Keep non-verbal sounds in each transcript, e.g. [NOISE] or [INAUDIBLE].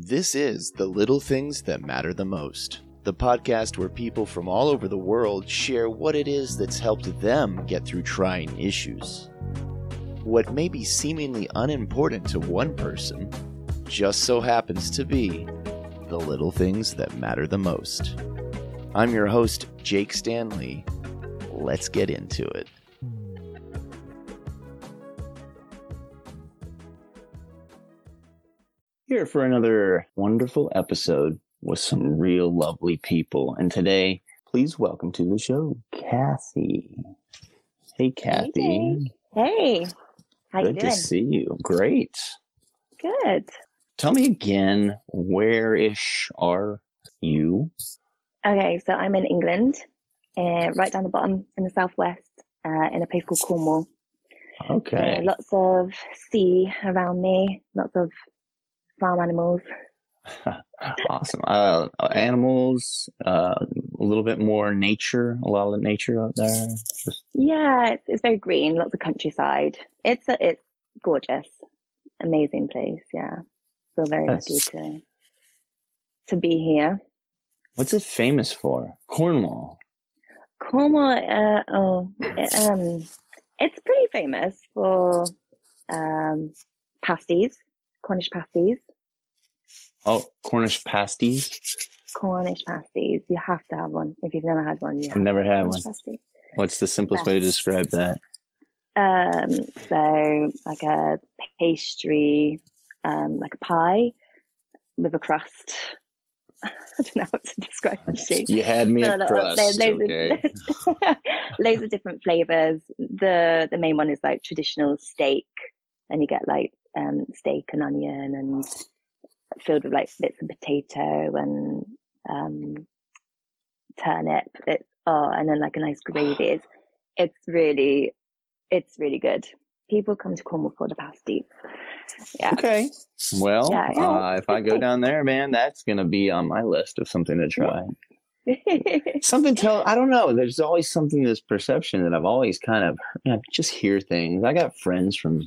This is The Little Things That Matter the Most, the podcast where people from all over the world share what it is that's helped them get through trying issues. What may be seemingly unimportant to one person just so happens to be the little things that matter the most. I'm your host, Jake Stanley. Let's get into it. Here for another wonderful episode with some real lovely people. And today, please welcome to the show, Cathy. Hey, Cathy. Hey, how Good you to see you. Great. Good. Tell me again, where ish are you? Okay, so I'm in England, uh, right down the bottom in the southwest, uh, in a place called Cornwall. Okay. Uh, lots of sea around me, lots of farm animals. [LAUGHS] awesome. Uh, animals, uh, a little bit more nature, a lot of nature out there. Just, Yeah, it's, it's very green, lots of countryside. It's a, it's gorgeous, amazing place. Yeah, feel very lucky to to be here. what's it famous for? Cornwall. Cornwall, uh, oh, it, um, it's pretty famous for um, pasties, Cornish pasties. Oh, Cornish pasties. Cornish pasties. You have to have one. If you've never had one, I've never had one. Cornish pasty. What's the simplest way to describe that? Um, so like a pastry, um, like a pie with a crust. [LAUGHS] I don't know how to describe the shape. You had me No, at crust. loads Okay. of, [LAUGHS] loads of different flavors. The the main one is like traditional steak, and you get like um, steak and onion and filled with like bits of potato and um, turnip. It's oh, and then like a nice gravy. It's it's really it's really good. People come to Cornwall for the pasties. Yeah. Okay. Well, Yeah, yeah. uh, if I go down there, man, that's going to be on my list of something to try. Something tell i don't know there's always something this perception that i've always kind of you know, just hear things i got friends from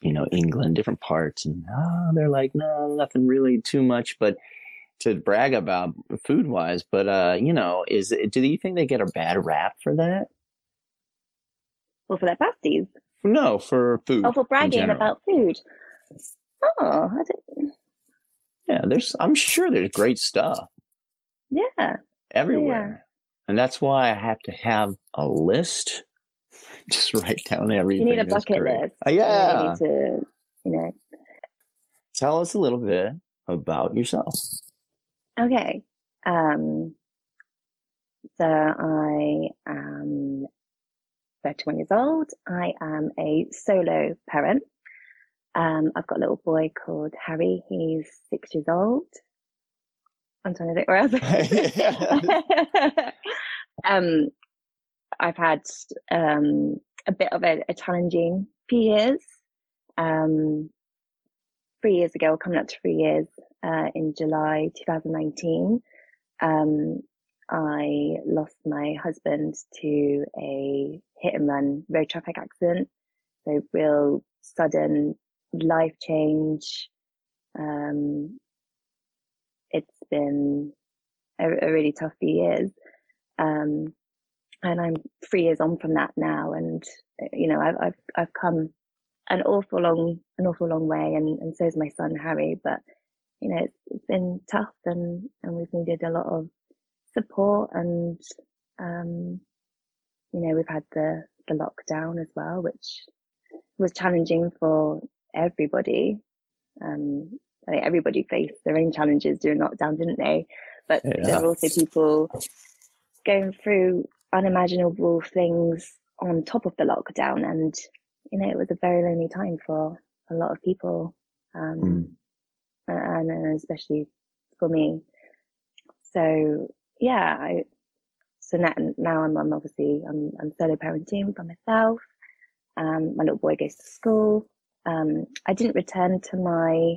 you know england different parts and oh, they're like no nothing really too much but to brag about food wise but uh you know is it, do you think they get a bad rap for that well, for their pasties. no for food Oh, for bragging about food. Oh, I don't, yeah there's i'm sure there's great stuff yeah. Everywhere and that's why i have to have a list [LAUGHS] just write down You everything need a bucket list. Uh, yeah need to, you know. tell us a little bit about yourself. Okay. Um, so I am 31 years old. I am a solo parent. Um, I've got a little boy called Harry. He's six years old. I'm trying to think where else. [LAUGHS] [LAUGHS] um, I've had um, a bit of a, a challenging few years. Um, three years ago, coming up to three years, uh, in July 2019, um, I lost my husband to a hit and run road traffic accident. So real sudden life change. Um, been a, a really tough few years. Um, and I'm three years on from that now. And, you know, I've, I've, I've come an awful long, an awful long way. And, and so is my son, Harry. But, you know, it's, it's been tough and, and we've needed a lot of support and, um, you know, we've had the, the lockdown as well, which was challenging for everybody. Um, I think everybody faced their own challenges during lockdown, didn't they? But Yeah. there were also people going through unimaginable things on top of the lockdown. And, you know, it was a very lonely time for a lot of people. Um, and, and especially for me. So yeah, I, so now, now I'm, I'm obviously, I'm, I'm solo parenting by myself. Um, my little boy goes to school. Um, I didn't return to my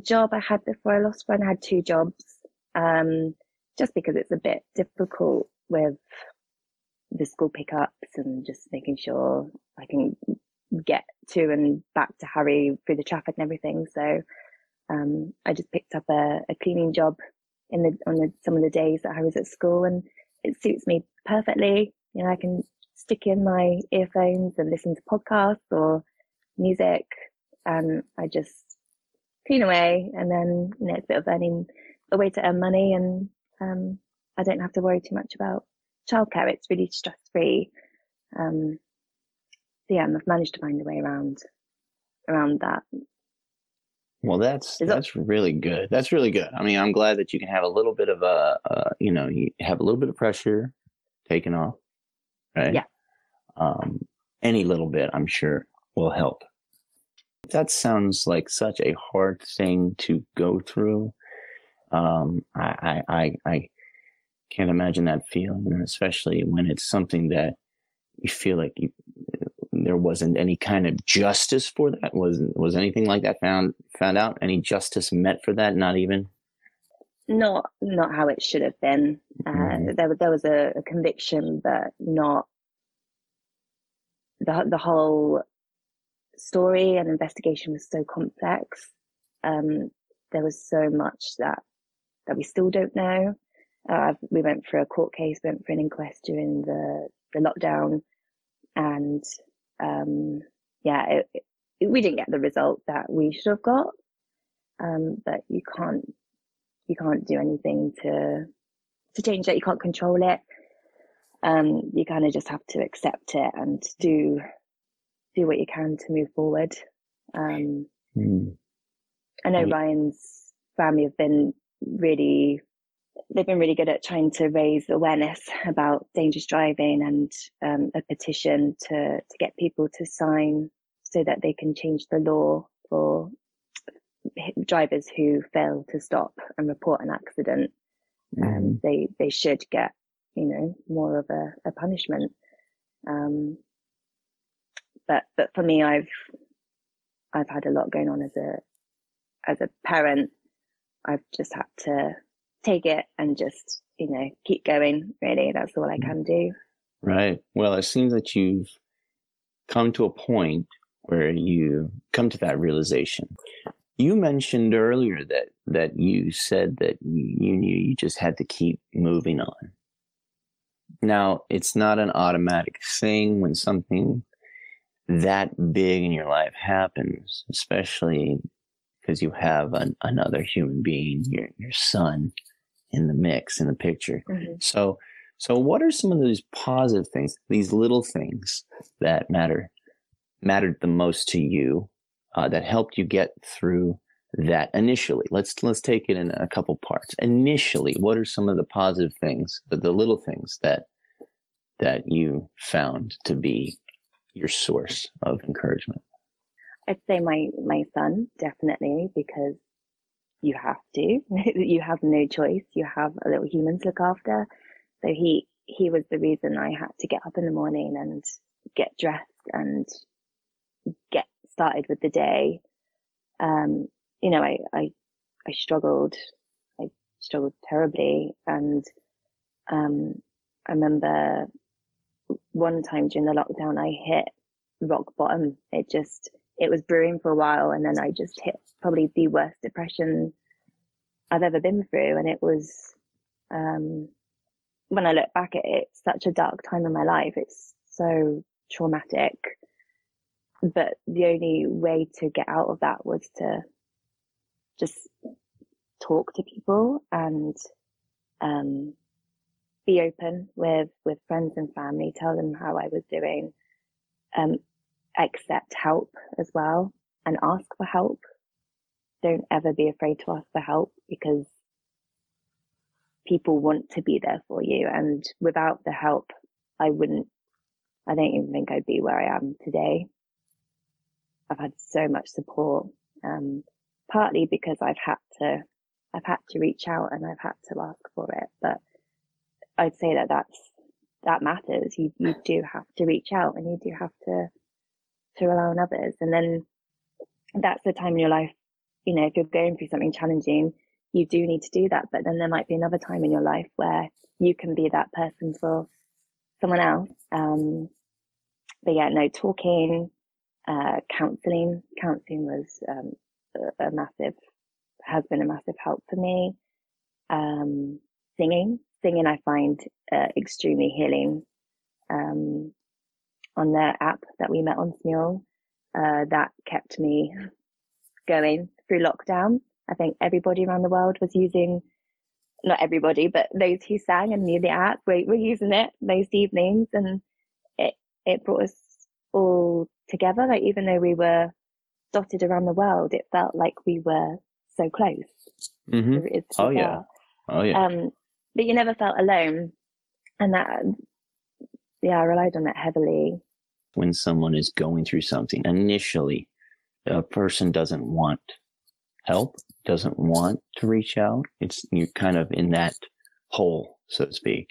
job I had before I lost one. I had two jobs. Um, just because it's a bit difficult with the school pickups and just making sure I can get to and back to Harry through the traffic and everything. So Um, I just picked up a, a cleaning job in the on the, some of the days that I was at school, and it suits me perfectly. You know, I can stick in my earphones and listen to podcasts or music, and I just clean away, and then you know it's a bit of earning a way to earn money, and um, I don't have to worry too much about childcare. It's really stress free. Um, so yeah, I've managed to find a way around around that. Well, that's that's really good. That's really good. I mean, I'm glad that you can have a little bit of a, uh, you know, you have a little bit of pressure taken off, right? Yeah. Um, any little bit, I'm sure, will help. That sounds like such a hard thing to go through. Um, I, I, I, I can't imagine that feeling, especially when it's something that you feel like you, there wasn't any kind of justice for that. Was was anything like that found found out? Any justice met for that? Not even. Not not how it should have been. Uh, mm-hmm. there there was a, a, conviction, but not the the whole story and investigation was so complex. Um, there was so much that that we still don't know. Uh, we went for a court case, went for an inquest during the the lockdown, and um, yeah, it, it, we didn't get the result that we should have got. Um, but you can't, you can't do anything to, to change that. You can't control it. Um, you kind of just have to accept it and do, do what you can to move forward. Um, mm. I know Ryan's family have been really they've been really good at trying to raise awareness about dangerous driving and um, a petition to to get people to sign so that they can change the law for drivers who fail to stop and report an accident. Mm. Um, they they should get you know more of a, a punishment. Um, but but for me, I've I've had a lot going on as a as a parent. I've just had to take it and just, you know, keep going, really. That's all I mm-hmm. can do. Right. Well, it seems that you've come to a point where you come to that realization. You mentioned earlier that that you said that you knew you just had to keep moving on. Now, it's not an automatic thing when something that big in your life happens, especially because you have an, another human being, your your son, in the mix in the picture. Mm-hmm. So so what are some of these positive things, these little things that matter mattered the most to you uh, that helped you get through that initially? Let's let's take it in a couple parts. Initially, what are some of the positive things, the, the little things that that you found to be your source of encouragement? I'd say my my son definitely because you have to. [LAUGHS] you have no choice. You have a little human to look after. So he he was the reason I had to get up in the morning and get dressed and get started with the day. Um, you know, I, I, I struggled, I struggled terribly. And, um, I remember one time during the lockdown, I hit rock bottom. It just, it was brewing for a while and then I just hit probably the worst depression I've ever been through. And it was, um, when I look back at it, it's such a dark time in my life. It's so traumatic. But the only way to get out of that was to just talk to people and, um, be open with, with friends and family, tell them how I was doing, um, accept help as well and ask for help. Don't ever be afraid to ask for help because people want to be there for you. And without the help, I wouldn't, I don't even think I'd be where I am today. I've had so much support, um, partly because I've had to, I've had to reach out and I've had to ask for it. But I'd say that that's, that matters. You, you do have to reach out and you do have to to rely on others. And then that's the time in your life, you know, if you're going through something challenging, you do need to do that. But then there might be another time in your life where you can be that person for someone else. Um, but yeah, no, talking, uh, counseling, counseling was, um, a, a, massive has been a massive help for me. Um, singing, singing, I find uh, extremely healing. Um, on the app that we met on Smule, uh, that kept me going through lockdown. I think everybody around the world was using, not everybody, but those who sang and knew the app were, were using it most evenings, and it it brought us all together. Like even though we were dotted around the world, it felt like we were so close. Mm-hmm. Oh yeah, oh yeah. Um, but you never felt alone, and that yeah, I relied on that heavily. When someone is going through something, initially, a person doesn't want help, doesn't want to reach out. It's you're kind of in that hole, so to speak,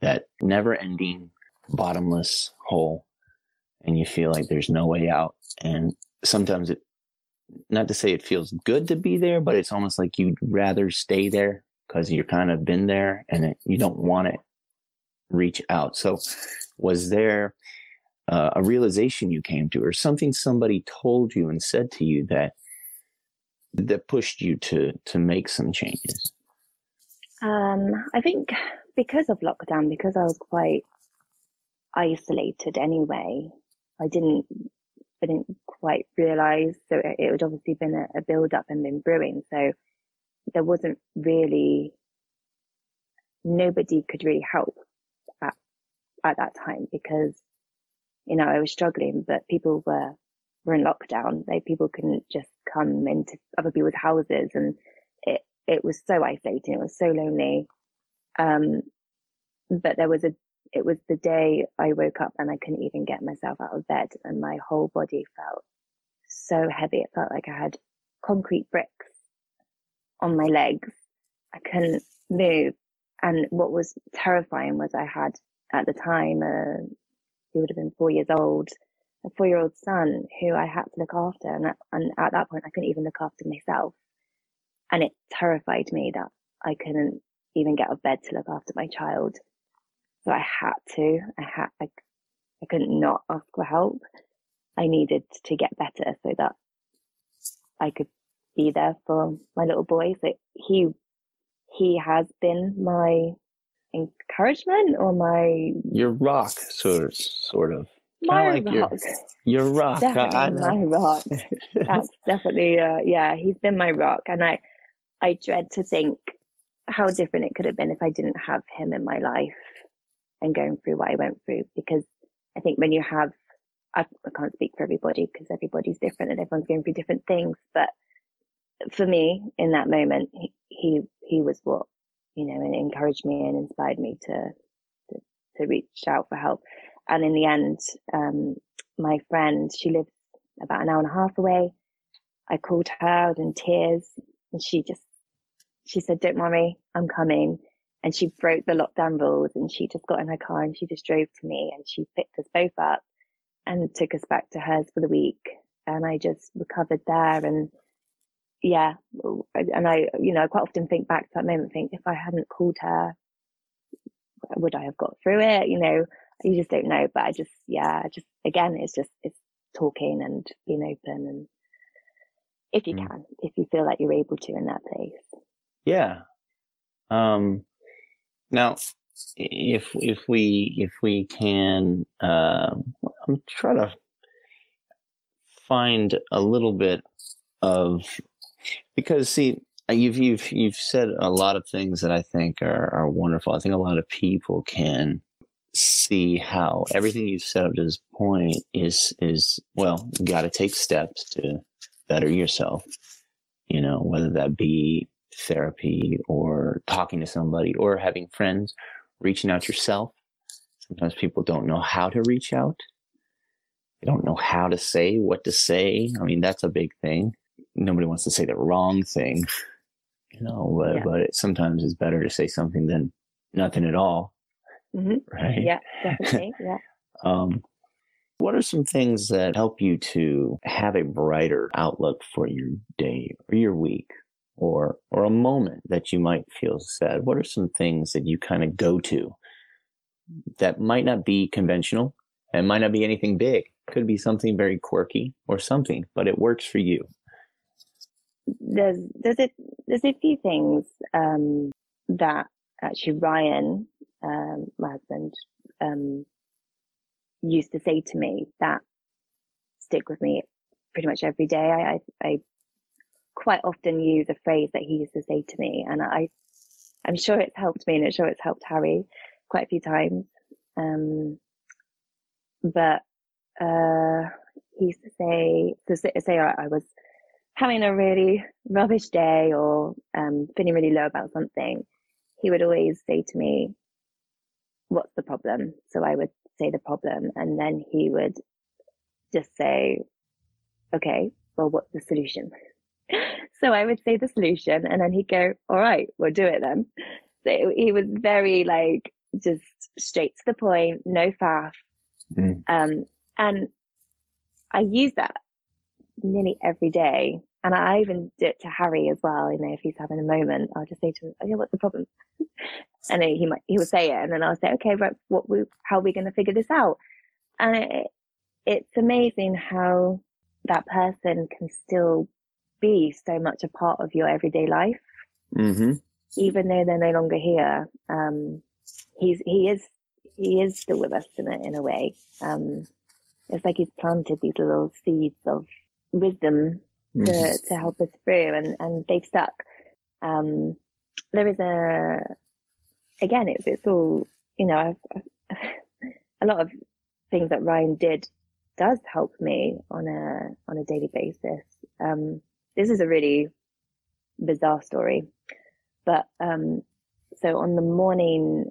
that never ending, bottomless hole. And you feel like there's no way out. And sometimes it, not to say it feels good to be there, but it's almost like you'd rather stay there because you're kind of been there and it, you don't want to reach out. So was there uh, a realization you came to or something somebody told you and said to you that that pushed you to to make some changes? Um, I think because of lockdown, because I was quite isolated anyway, I didn't I didn't quite realize. So it, it had obviously been a, a build up and been brewing. So there wasn't really nobody could really help at at that time because you know I was struggling, but people were were in lockdown. They people couldn't just come into other people's houses, and it it was so isolating. It was so lonely. Um, but there was a it was the day I woke up and I couldn't even get myself out of bed, and my whole body felt so heavy. It felt like I had concrete bricks on my legs. I couldn't move. And what was terrifying was I had at the time, uh, he would have been four years old, a four year old son who I had to look after. And, and at that point, I couldn't even look after myself. And it terrified me that I couldn't even get out of bed to look after my child. So I had to, I had, I, I couldn't not ask for help. I needed to get better so that I could be there for my little boy. So he, he has been my encouragement or my your rock sort of sort of my like rock. Your, your rock. Definitely [LAUGHS] my rock. That's definitely uh, yeah, he's been my rock. And I I dread to think how different it could have been if I didn't have him in my life and going through what I went through. Because I think when you have I, I can't speak for everybody because everybody's different and everyone's going through different things. But for me, in that moment, he he, was what you know, and encouraged me and inspired me to, to, to reach out for help. And in the end, um, my friend, she lives about an hour and a half away. I called her, was in tears and she just, she said, don't worry, I'm coming. And she broke the lockdown rules and she just got in her car and she just drove to me and she picked us both up and took us back to hers for the week. And I just recovered there and yeah, and I, you know, I quite often think back to that moment, think if I hadn't called her, would I have got through it? You know, you just don't know. But I just, yeah, just again, it's just it's talking and being open, and if you mm. can, if you feel like you're able to in that place. Yeah. Um. Now, if if we if we can, uh, I'm trying to find a little bit of because see, uh, you've you've you've said a lot of things that I think are are wonderful. I think a lot of people can see how everything you've said up to this point is is well, you got to take steps to better yourself. You know, whether that be therapy or talking to somebody or having friends, reaching out yourself. Sometimes people don't know how to reach out. They don't know how to say what to say. I mean, that's a big thing nobody wants to say the wrong thing, you know, but, yeah. but it, sometimes it's better to say something than nothing at all. Mm-hmm. Right. Yeah, definitely. [LAUGHS] Yeah. um, what are some things that help you to have a brighter outlook for your day or your week or or a moment that you might feel sad? What are some things that you kind of go to that might not be conventional and might not be anything big? Could be something very quirky or something, but it works for you there's there's a there's a few things um, that actually Ryan, um, my husband, um, used to say to me that stick with me pretty much every day. I, I, I quite often use a phrase that he used to say to me, and I, I'm sure it's helped me, and I'm sure it's helped Harry quite a few times. Um, but uh, he used to say, to say, say I was having a really rubbish day or um, feeling really low about something, he would always say to me, "What's the problem?" So I would say the problem, and then he would just say, "Okay, well, what's the solution?" [LAUGHS] so I would say the solution, and then he'd go, "All right, we'll do it then." So he was very like just straight to the point, no faff. Mm. Um, and I use that nearly every day. And I even do it to Harry as well. You know, if he's having a moment, I'll just say to him, "Okay, what's the problem?" [LAUGHS] and he might he will say it, and then I'll say, "Okay, right, what we, how are we going to figure this out?" And it, it's amazing how that person can still be so much a part of your everyday life, mm-hmm. even though they're no longer here. Um, he's he is he is still with us in a, in a way. Um, it's like he's planted these little seeds of wisdom mm. to, to help us through and, and they've stuck. Um, there is a, again, it's, it's all, you know, I've, I've, [LAUGHS] a lot of things that Ryan did does help me on a, on a daily basis. Um, this is a really bizarre story, but, um, so on the morning,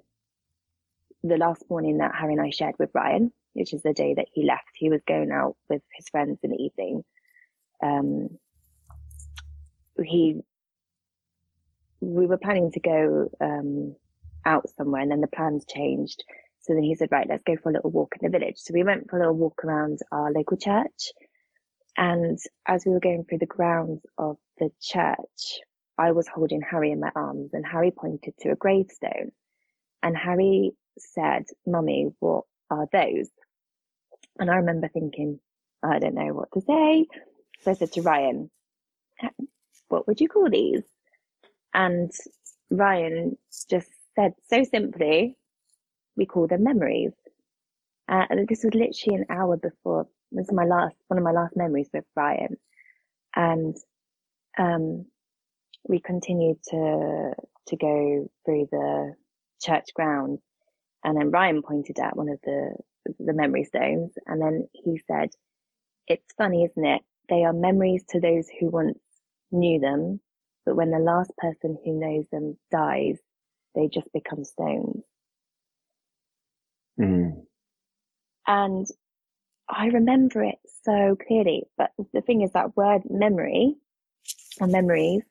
the last morning that Harry and I shared with Ryan, which is the day that he left. He was going out with his friends in the evening. Um, he, we were planning to go, um, out somewhere and then the plans changed. So then he said, right, let's go for a little walk in the village. So we went for a little walk around our local church. And as we were going through the grounds of the church, I was holding Harry in my arms and Harry pointed to a gravestone. And Harry said, Mummy, what are those? And I remember thinking, I don't know what to say. So I said to Ryan, what would you call these? And Ryan just said so simply, we call them memories. Uh, and this was literally an hour before, this is my last, one of my last memories with Ryan. And, um, we continued to, to go through the church grounds. And then Ryan pointed at one of the the memory stones. And then he said, it's funny, isn't it? They are memories to those who once knew them, but when the last person who knows them dies, they just become stones. Mm. And I remember it so clearly, but the thing is that word memory or memories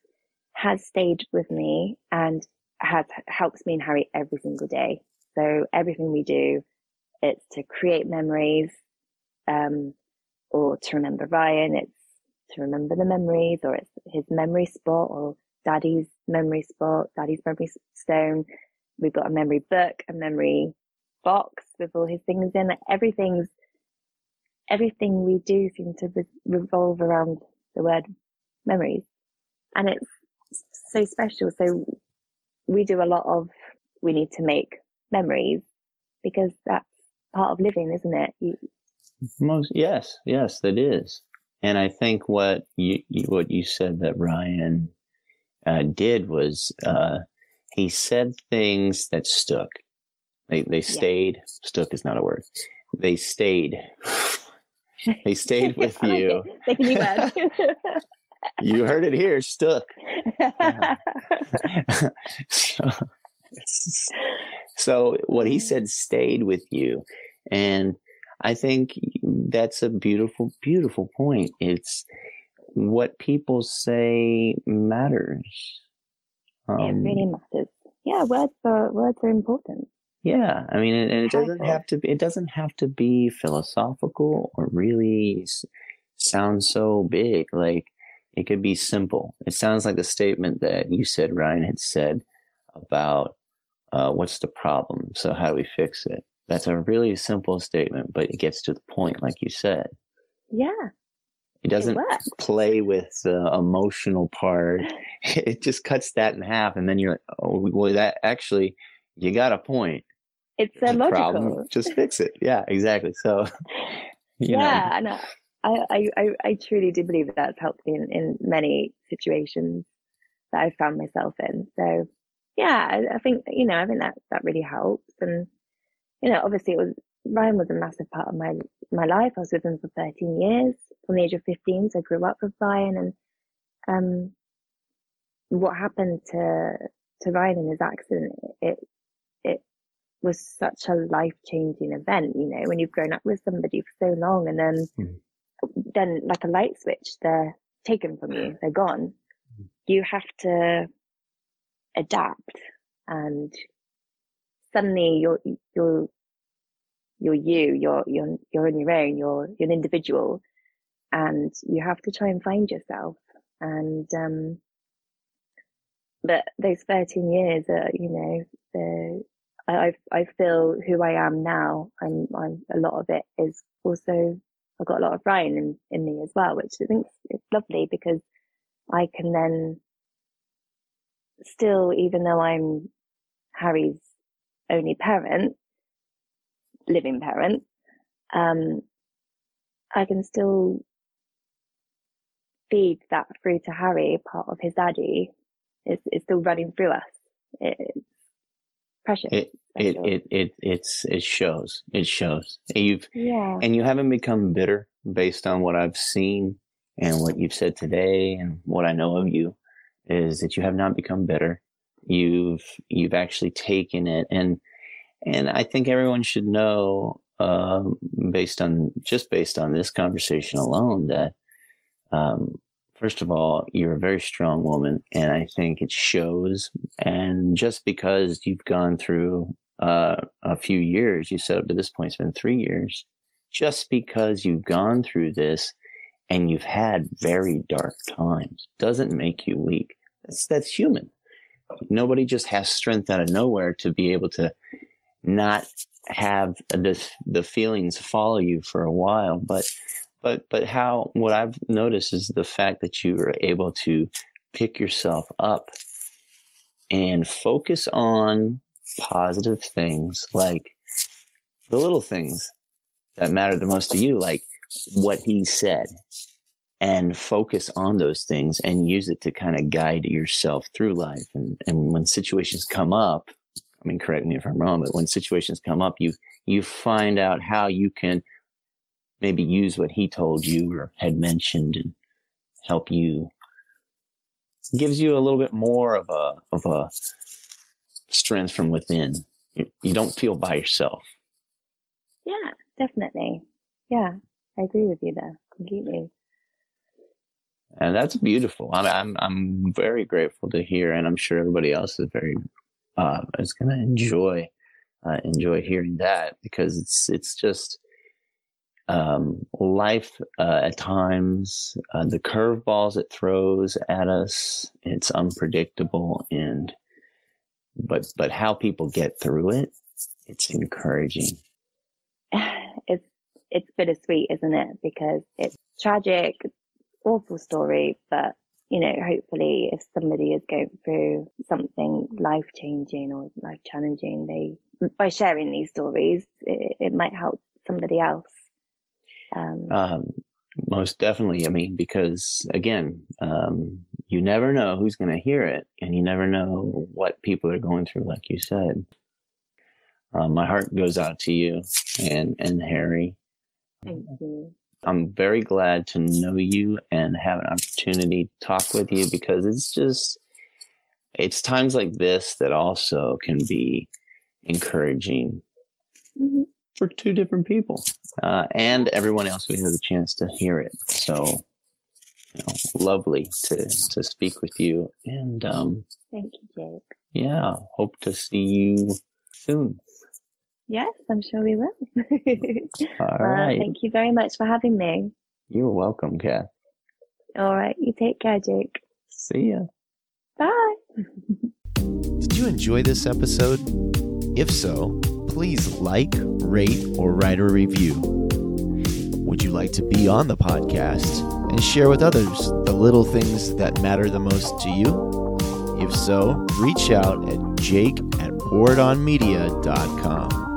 has stayed with me and has helps me and Harry every single day. So everything we do, it's to create memories, um, or to remember Ryan. It's to remember the memories, or it's his memory spot, or Daddy's memory spot, Daddy's memory stone. We've got a memory book, a memory box with all his things in. Everything's everything we do seems to re- revolve around the word memories, and it's so special. So we do a lot of we need to make memories because that's part of living, isn't it? You... Most yes, yes, that is. And I think what you, you what you said that Ryan uh, did was uh, he said things that stuck. They they stayed. Yeah. Stuck is not a word. They stayed. they stayed with [LAUGHS] you. They can be [LAUGHS] you heard it here. Stuck. [LAUGHS] so, so what he said stayed with you. And I think that's a beautiful, beautiful point. It's what people say matters. Um, it really matters. Yeah, words are words are important. Yeah, I mean, and, and it doesn't have to. Be, it doesn't have to be philosophical or really sound so big. Like it could be simple. It sounds like the statement that you said Ryan had said about uh, what's the problem? So how do we fix it? That's a really simple statement, but it gets to the point, like you said. Yeah. It doesn't play with the emotional part. [LAUGHS] It just cuts that in half, and then you're like, "Oh, well, that actually, you got a point. It's a logical. Problem. Just fix it." Yeah, exactly. So, [LAUGHS] yeah, know. Uh, I, I, I, I truly do believe that that's helped me in, in many situations that I've found myself in. So, yeah, I, I think you know, I think that that really helps, and you know, obviously, it was Ryan was a massive part of my my life. I was with him for 13 years from the age of 15. So I grew up with Ryan and, um, what happened to, to Ryan in his accident, it, it was such a life changing event, you know, when you've grown up with somebody for so long and then, mm. then like a light switch, they're taken from you, they're gone. Mm. You have to adapt and suddenly you're, you're you're you, you're, you're, you're on your own, you're, you're an individual and you have to try and find yourself. And, um, but those 13 years are, you know, the, I, I feel who I am now. I'm, I'm, a lot of it is also, I've got a lot of Ryan in, in me as well, which I think is lovely because I can then still, even though I'm Harry's only parent, living parent, um, I can still feed that through to Harry, part of his daddy. It's, it's still running through us. It's precious. It, it, it, it, it's, it shows. It shows. You've, yeah. and you haven't become bitter based on what I've seen and what you've said today and what I know of you is that you have not become bitter. You've, you've actually taken it and, and I think everyone should know, um, based on just based on this conversation alone, that um, first of all, you're a very strong woman, and I think it shows. And just because you've gone through uh, a few years, you said up to this point it's been three years. Just because you've gone through this and you've had very dark times doesn't make you weak. That's that's human. Nobody just has strength out of nowhere to be able to not have the the feelings follow you for a while. But but but how what i've noticed is the fact that you are able to pick yourself up and focus on positive things like the little things that matter the most to you like what he said and focus on those things and use it to kind of guide yourself through life and and when situations come up I mean, correct me if I'm wrong, but when situations come up, you, you find out how you can maybe use what he told you or had mentioned and help you gives you a little bit more of a, of a strength from within. You, you don't feel by yourself. Yeah, definitely. Yeah, I agree with you there completely. And that's beautiful. I'm, I'm, I'm very grateful to hear, and I'm sure everybody else is very uh, is going to enjoy uh, enjoy hearing that because it's it's just um, life uh, at times uh, the curveballs it throws at us it's unpredictable and but but how people get through it it's encouraging [SIGHS] it's it's bittersweet isn't it because it's tragic awful story but you know, hopefully if somebody is going through something life changing or life challenging, they, by sharing these stories, it, it might help somebody else. Um, um, most definitely. I mean, because again, um, you never know who's going to hear it and you never know what people are going through, like you said. Um, my heart goes out to you and, and Harry. Thank you. I'm very glad to know you and have an opportunity to talk with you because it's just, it's times like this that also can be encouraging mm-hmm. for two different people uh, and everyone else who has a chance to hear it. So, you know, lovely to, to speak with you. And, um, thank you, Jake. Yeah. Hope to see you soon. Yes, I'm sure we will. [LAUGHS] All right. thank you very much for having me. You're welcome, Cath. All right. You take care, Jake. See ya. Bye. Did you enjoy this episode? If so, please like, rate, or write a review. Would you like to be on the podcast and share with others the little things that matter the most to you? If so, reach out at jake at boardonmedia.com.